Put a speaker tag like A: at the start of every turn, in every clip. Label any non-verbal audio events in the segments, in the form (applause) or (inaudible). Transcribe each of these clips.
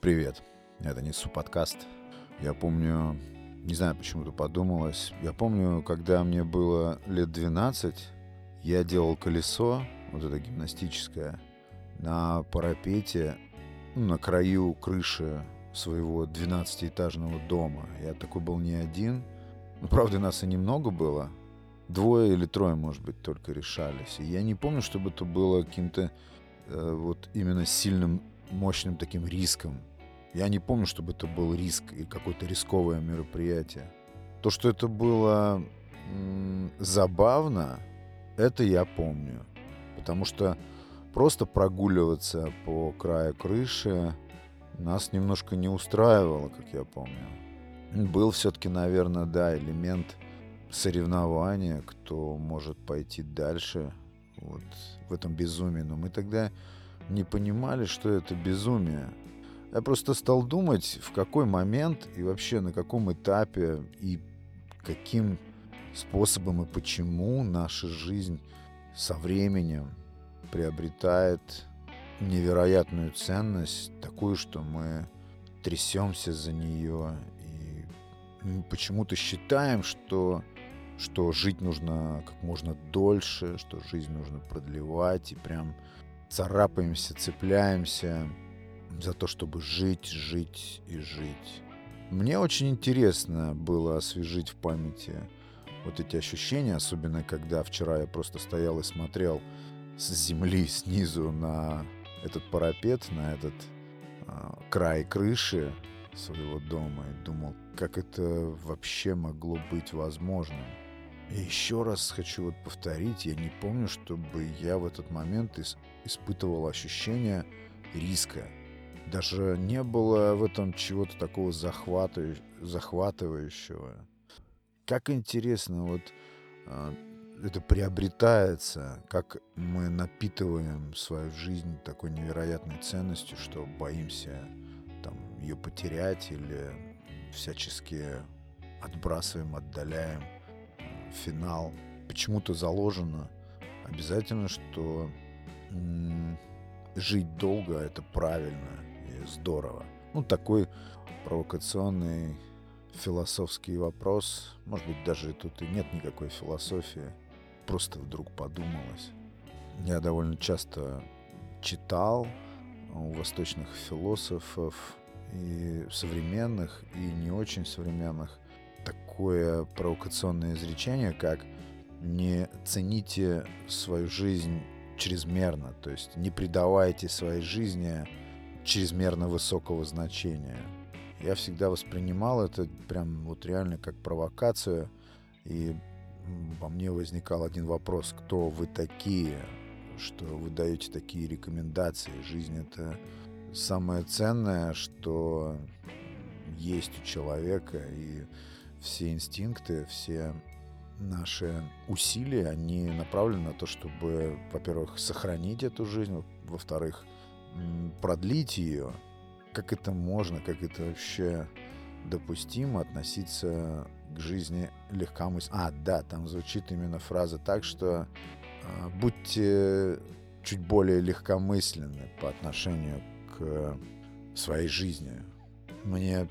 A: Привет, это Несу подкаст. Я помню, не знаю, почему-то подумалось. Я помню, когда мне было лет 12, я делал колесо, вот это гимнастическое, на парапете, ну, на краю крыши своего 12-этажного дома. Я такой был не один. Ну, правда, нас и немного было. Двое или трое, может быть, только решались. И я не помню, чтобы это было каким-то э, вот именно сильным, мощным таким риском. Я не помню, чтобы это был риск и какое-то рисковое мероприятие. То, что это было м- забавно, это я помню. Потому что просто прогуливаться по краю крыши нас немножко не устраивало, как я помню. Был все-таки, наверное, да, элемент соревнования, кто может пойти дальше вот в этом безумии. Но мы тогда не понимали, что это безумие. Я просто стал думать, в какой момент и вообще на каком этапе и каким способом и почему наша жизнь со временем приобретает невероятную ценность, такую, что мы трясемся за нее и почему-то считаем, что, что жить нужно как можно дольше, что жизнь нужно продлевать и прям царапаемся, цепляемся за то, чтобы жить, жить и жить. Мне очень интересно было освежить в памяти вот эти ощущения, особенно когда вчера я просто стоял и смотрел с земли снизу на этот парапет, на этот э, край крыши своего дома и думал, как это вообще могло быть возможным. И еще раз хочу вот повторить, я не помню, чтобы я в этот момент ис- испытывал ощущение риска. Даже не было в этом чего-то такого захватывающего. Как интересно, вот э, это приобретается, как мы напитываем свою жизнь такой невероятной ценностью, что боимся там, ее потерять или всячески отбрасываем, отдаляем финал. Почему-то заложено обязательно, что жить долго это правильно здорово. Ну, такой провокационный философский вопрос. Может быть, даже тут и нет никакой философии просто вдруг подумалось. Я довольно часто читал у восточных философов и современных, и не очень современных такое провокационное изречение, как не цените свою жизнь чрезмерно, то есть не придавайте своей жизни чрезмерно высокого значения. Я всегда воспринимал это прям вот реально как провокацию и во мне возникал один вопрос, кто вы такие, что вы даете такие рекомендации. Жизнь это самое ценное, что есть у человека, и все инстинкты, все наши усилия, они направлены на то, чтобы, во-первых, сохранить эту жизнь, во-вторых, продлить ее. Как это можно, как это вообще допустимо относиться к жизни легкомысленно. А, да, там звучит именно фраза так, что э, будьте чуть более легкомысленны по отношению к своей жизни. Мне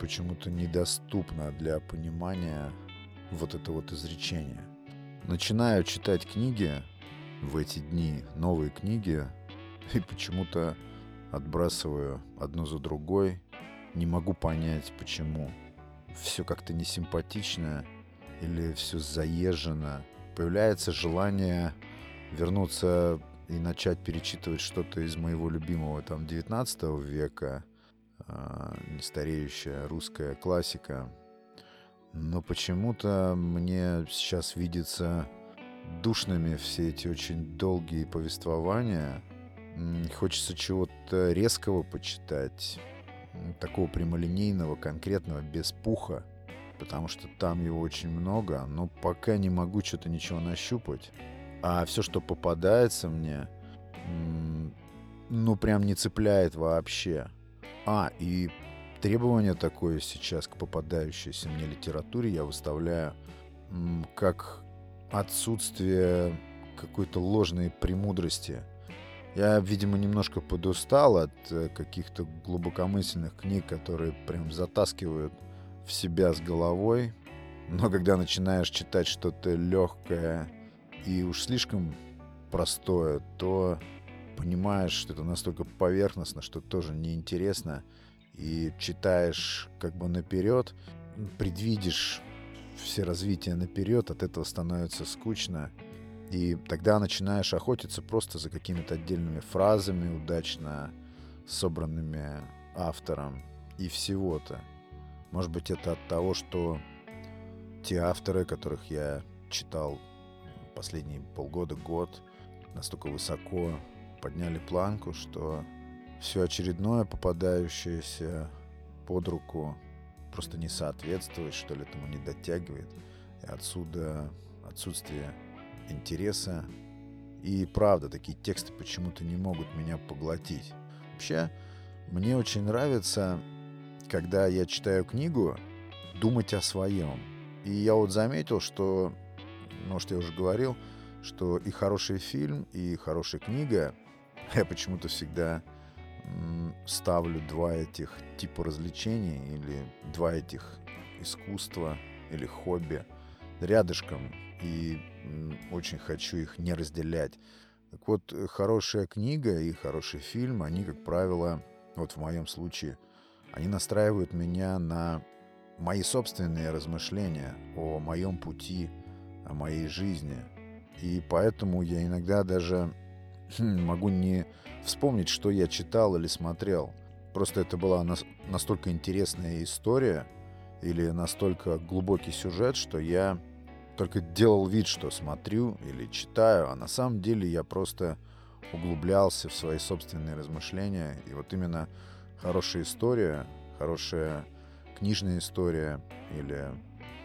A: почему-то недоступно для понимания вот это вот изречение. Начинаю читать книги в эти дни, новые книги, (laughs) и почему-то отбрасываю одну за другой. Не могу понять, почему все как-то несимпатично или все заезжено. Появляется желание вернуться и начать перечитывать что-то из моего любимого там 19 века, э, нестареющая русская классика. Но почему-то мне сейчас видится душными все эти очень долгие повествования. Хочется чего-то резкого почитать, такого прямолинейного, конкретного, без пуха, потому что там его очень много, но пока не могу что-то ничего нащупать. А все, что попадается мне, ну прям не цепляет вообще. А, и требование такое сейчас к попадающейся мне литературе я выставляю как отсутствие какой-то ложной премудрости. Я, видимо, немножко подустал от э, каких-то глубокомысленных книг, которые прям затаскивают в себя с головой. Но когда начинаешь читать что-то легкое и уж слишком простое, то понимаешь, что это настолько поверхностно, что тоже неинтересно. И читаешь как бы наперед, предвидишь все развития наперед, от этого становится скучно. И тогда начинаешь охотиться просто за какими-то отдельными фразами, удачно собранными автором и всего-то. Может быть, это от того, что те авторы, которых я читал последние полгода, год, настолько высоко подняли планку, что все очередное, попадающееся под руку, просто не соответствует, что ли, этому не дотягивает. И отсюда отсутствие интереса. И правда, такие тексты почему-то не могут меня поглотить. Вообще, мне очень нравится, когда я читаю книгу, думать о своем. И я вот заметил, что, может, я уже говорил, что и хороший фильм, и хорошая книга, я почему-то всегда ставлю два этих типа развлечений или два этих искусства или хобби рядышком и очень хочу их не разделять. Так вот, э, хорошая книга и хороший фильм, они, как правило, вот в моем случае, они настраивают меня на мои собственные размышления о моем пути, о моей жизни. И поэтому я иногда даже хм, могу не вспомнить, что я читал или смотрел. Просто это была настолько интересная история или настолько глубокий сюжет, что я только делал вид, что смотрю или читаю, а на самом деле я просто углублялся в свои собственные размышления. И вот именно хорошая история, хорошая книжная история или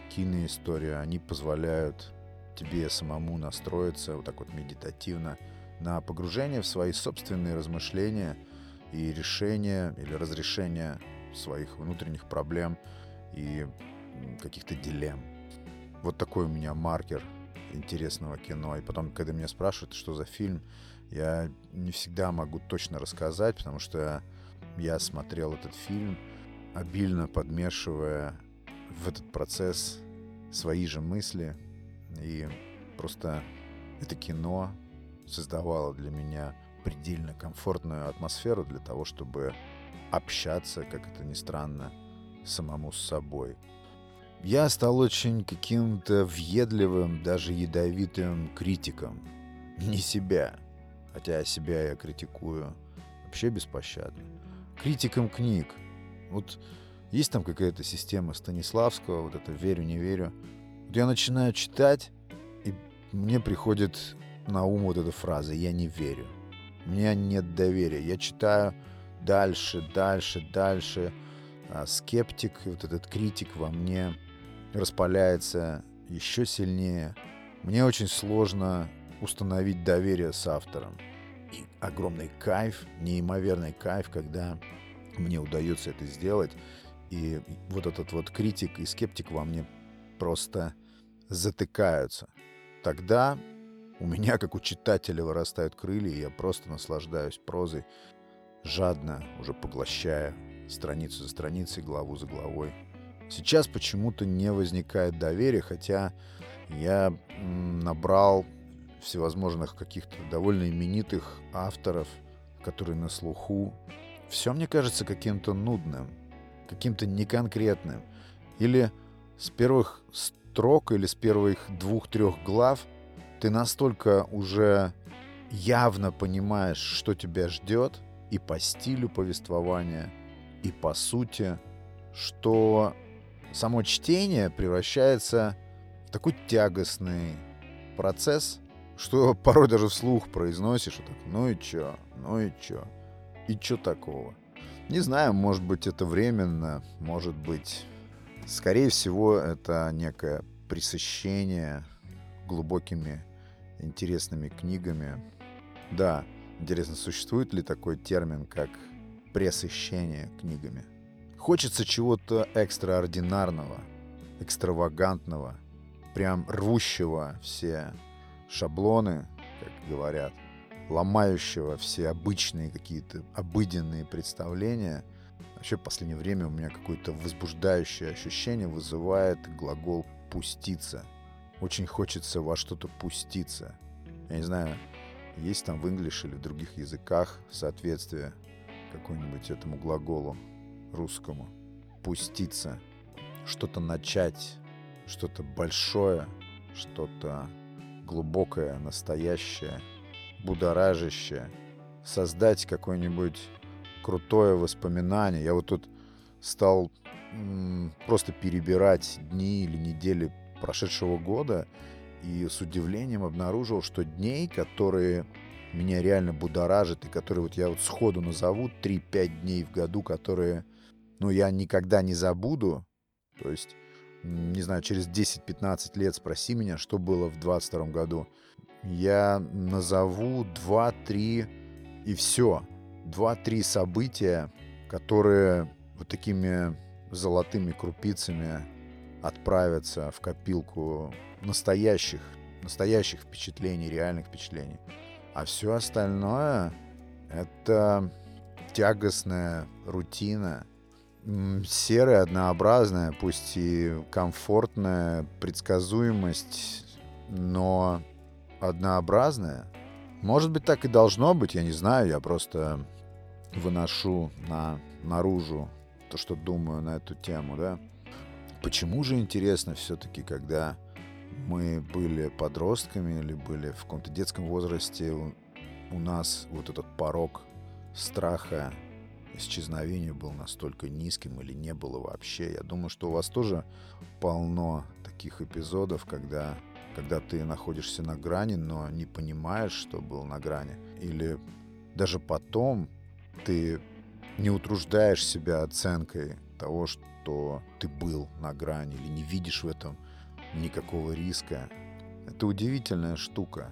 A: киноистория, они позволяют тебе самому настроиться вот так вот медитативно на погружение в свои собственные размышления и решения или разрешение своих внутренних проблем и каких-то дилемм. Вот такой у меня маркер интересного кино. И потом, когда меня спрашивают, что за фильм, я не всегда могу точно рассказать, потому что я смотрел этот фильм, обильно подмешивая в этот процесс свои же мысли. И просто это кино создавало для меня предельно комфортную атмосферу для того, чтобы общаться, как это ни странно, самому с собой. Я стал очень каким-то въедливым, даже ядовитым критиком. Не себя. Хотя себя я критикую вообще беспощадно. Критиком книг. Вот есть там какая-то система Станиславского, вот это «верю, не верю». Вот я начинаю читать, и мне приходит на ум вот эта фраза «я не верю». У меня нет доверия. Я читаю дальше, дальше, дальше. А скептик, вот этот критик во мне распаляется еще сильнее. Мне очень сложно установить доверие с автором. И огромный кайф, неимоверный кайф, когда мне удается это сделать. И вот этот вот критик и скептик во мне просто затыкаются. Тогда у меня, как у читателя, вырастают крылья, и я просто наслаждаюсь прозой, жадно уже поглощая страницу за страницей, главу за главой. Сейчас почему-то не возникает доверия, хотя я набрал всевозможных каких-то довольно именитых авторов, которые на слуху. Все мне кажется каким-то нудным, каким-то неконкретным. Или с первых строк, или с первых двух-трех глав ты настолько уже явно понимаешь, что тебя ждет, и по стилю повествования, и по сути, что само чтение превращается в такой тягостный процесс, что порой даже вслух произносишь, вот так, ну и чё, ну и чё, и чё такого. Не знаю, может быть это временно, может быть... Скорее всего, это некое пресыщение глубокими интересными книгами. Да, интересно, существует ли такой термин, как пресыщение книгами? Хочется чего-то экстраординарного, экстравагантного, прям рвущего все шаблоны, как говорят, ломающего все обычные какие-то обыденные представления. Вообще в последнее время у меня какое-то возбуждающее ощущение вызывает глагол «пуститься». Очень хочется во что-то пуститься. Я не знаю, есть там в English или в других языках соответствие какому-нибудь этому глаголу русскому. Пуститься. Что-то начать. Что-то большое. Что-то глубокое, настоящее, будоражащее. Создать какое-нибудь крутое воспоминание. Я вот тут стал м- просто перебирать дни или недели прошедшего года и с удивлением обнаружил, что дней, которые меня реально будоражат и которые вот я вот сходу назову 3-5 дней в году, которые, ну, я никогда не забуду. То есть, не знаю, через 10-15 лет спроси меня, что было в 22 году. Я назову 2-3 и все. 2-3 события, которые вот такими золотыми крупицами отправятся в копилку настоящих, настоящих впечатлений, реальных впечатлений. А все остальное — это тягостная рутина, серая, однообразная, пусть и комфортная предсказуемость, но однообразная. Может быть, так и должно быть, я не знаю, я просто выношу на, наружу то, что думаю на эту тему, да. Почему же интересно все-таки, когда мы были подростками или были в каком-то детском возрасте, у, у нас вот этот порог страха исчезновения был настолько низким или не было вообще. Я думаю, что у вас тоже полно таких эпизодов, когда, когда ты находишься на грани, но не понимаешь, что был на грани. Или даже потом ты не утруждаешь себя оценкой того, что ты был на грани, или не видишь в этом никакого риска. Это удивительная штука.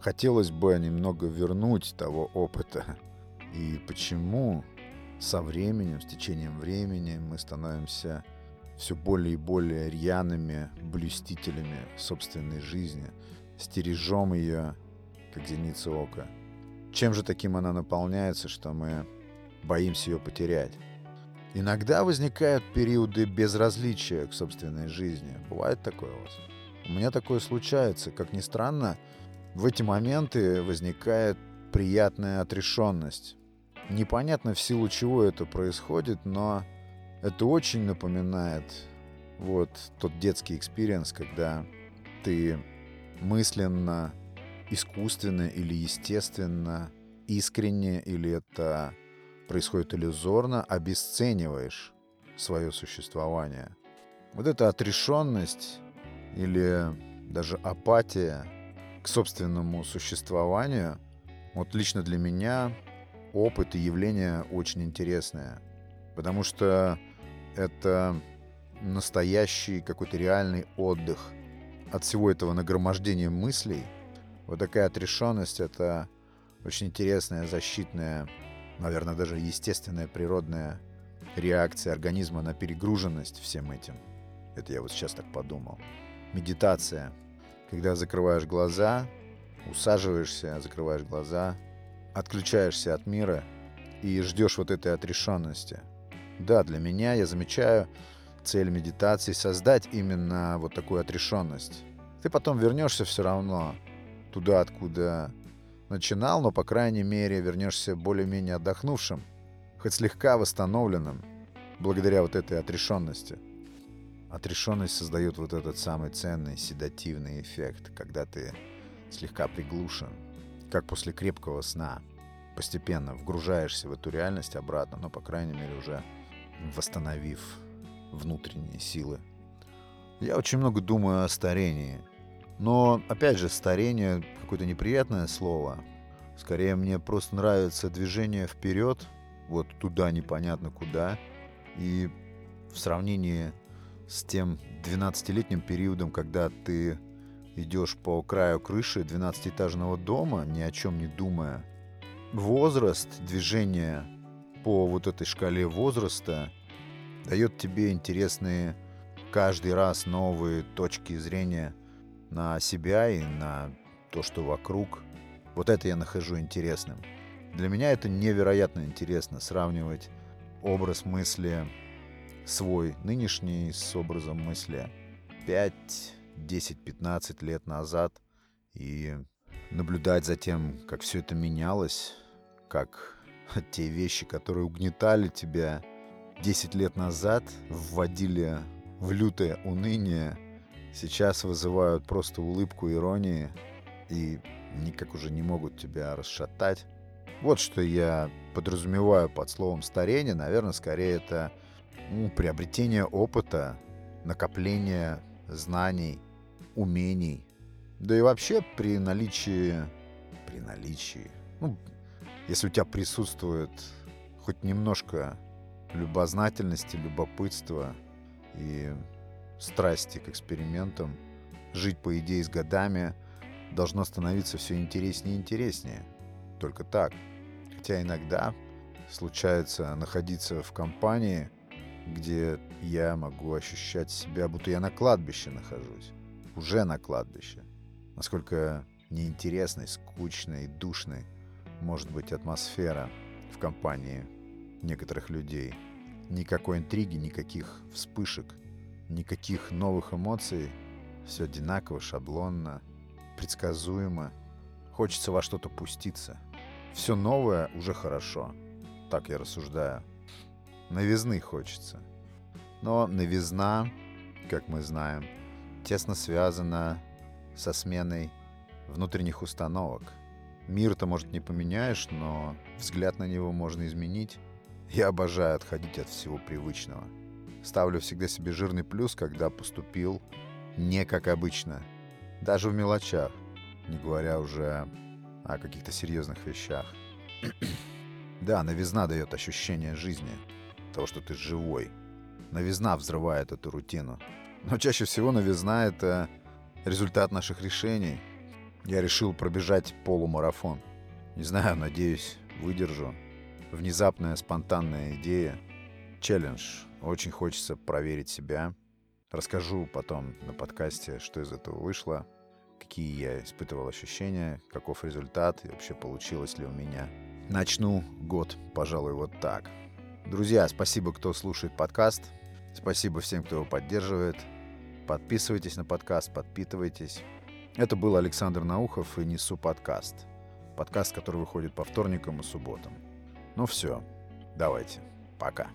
A: Хотелось бы немного вернуть того опыта. И почему со временем, с течением времени мы становимся все более и более рьяными блюстителями собственной жизни, стережем ее, как зеница ока. Чем же таким она наполняется, что мы боимся ее потерять? Иногда возникают периоды безразличия к собственной жизни. Бывает такое у вас? У меня такое случается. Как ни странно, в эти моменты возникает приятная отрешенность. Непонятно в силу чего это происходит, но это очень напоминает вот тот детский экспириенс, когда ты мысленно, искусственно или естественно, искренне или это происходит иллюзорно, обесцениваешь свое существование. Вот эта отрешенность или даже апатия к собственному существованию, вот лично для меня опыт и явление очень интересное, потому что это настоящий какой-то реальный отдых от всего этого нагромождения мыслей. Вот такая отрешенность — это очень интересная защитная наверное, даже естественная природная реакция организма на перегруженность всем этим. Это я вот сейчас так подумал. Медитация. Когда закрываешь глаза, усаживаешься, закрываешь глаза, отключаешься от мира и ждешь вот этой отрешенности. Да, для меня, я замечаю, цель медитации создать именно вот такую отрешенность. Ты потом вернешься все равно туда, откуда начинал, но, по крайней мере, вернешься более-менее отдохнувшим, хоть слегка восстановленным, благодаря вот этой отрешенности. Отрешенность создает вот этот самый ценный седативный эффект, когда ты слегка приглушен, как после крепкого сна. Постепенно вгружаешься в эту реальность обратно, но, по крайней мере, уже восстановив внутренние силы. Я очень много думаю о старении – но, опять же, старение — какое-то неприятное слово. Скорее, мне просто нравится движение вперед, вот туда непонятно куда. И в сравнении с тем 12-летним периодом, когда ты идешь по краю крыши 12-этажного дома, ни о чем не думая, возраст движения по вот этой шкале возраста дает тебе интересные каждый раз новые точки зрения – на себя и на то, что вокруг. Вот это я нахожу интересным. Для меня это невероятно интересно сравнивать образ мысли свой нынешний с образом мысли 5, 10, 15 лет назад и наблюдать за тем, как все это менялось, как (laughs) те вещи, которые угнетали тебя 10 лет назад, вводили в лютое уныние, сейчас вызывают просто улыбку иронии и никак уже не могут тебя расшатать. Вот что я подразумеваю под словом старение. Наверное, скорее это ну, приобретение опыта, накопление знаний, умений. Да и вообще при наличии... При наличии... Ну, если у тебя присутствует хоть немножко любознательности, любопытства и страсти к экспериментам, жить, по идее, с годами должно становиться все интереснее и интереснее. Только так. Хотя иногда случается находиться в компании, где я могу ощущать себя, будто я на кладбище нахожусь. Уже на кладбище. Насколько неинтересной, скучной, душной может быть атмосфера в компании некоторых людей. Никакой интриги, никаких вспышек, никаких новых эмоций. Все одинаково, шаблонно, предсказуемо. Хочется во что-то пуститься. Все новое уже хорошо. Так я рассуждаю. Новизны хочется. Но новизна, как мы знаем, тесно связана со сменой внутренних установок. Мир-то, может, не поменяешь, но взгляд на него можно изменить. Я обожаю отходить от всего привычного. Ставлю всегда себе жирный плюс, когда поступил не как обычно. Даже в мелочах, не говоря уже о каких-то серьезных вещах. (clears throat) да, новизна дает ощущение жизни, того, что ты живой. Новизна взрывает эту рутину. Но чаще всего новизна — это результат наших решений. Я решил пробежать полумарафон. Не знаю, надеюсь, выдержу. Внезапная спонтанная идея. Челлендж. Очень хочется проверить себя. Расскажу потом на подкасте, что из этого вышло, какие я испытывал ощущения, каков результат и вообще получилось ли у меня. Начну год, пожалуй, вот так. Друзья, спасибо, кто слушает подкаст. Спасибо всем, кто его поддерживает. Подписывайтесь на подкаст, подпитывайтесь. Это был Александр Наухов и «Несу подкаст». Подкаст, который выходит по вторникам и субботам. Ну все, давайте, пока.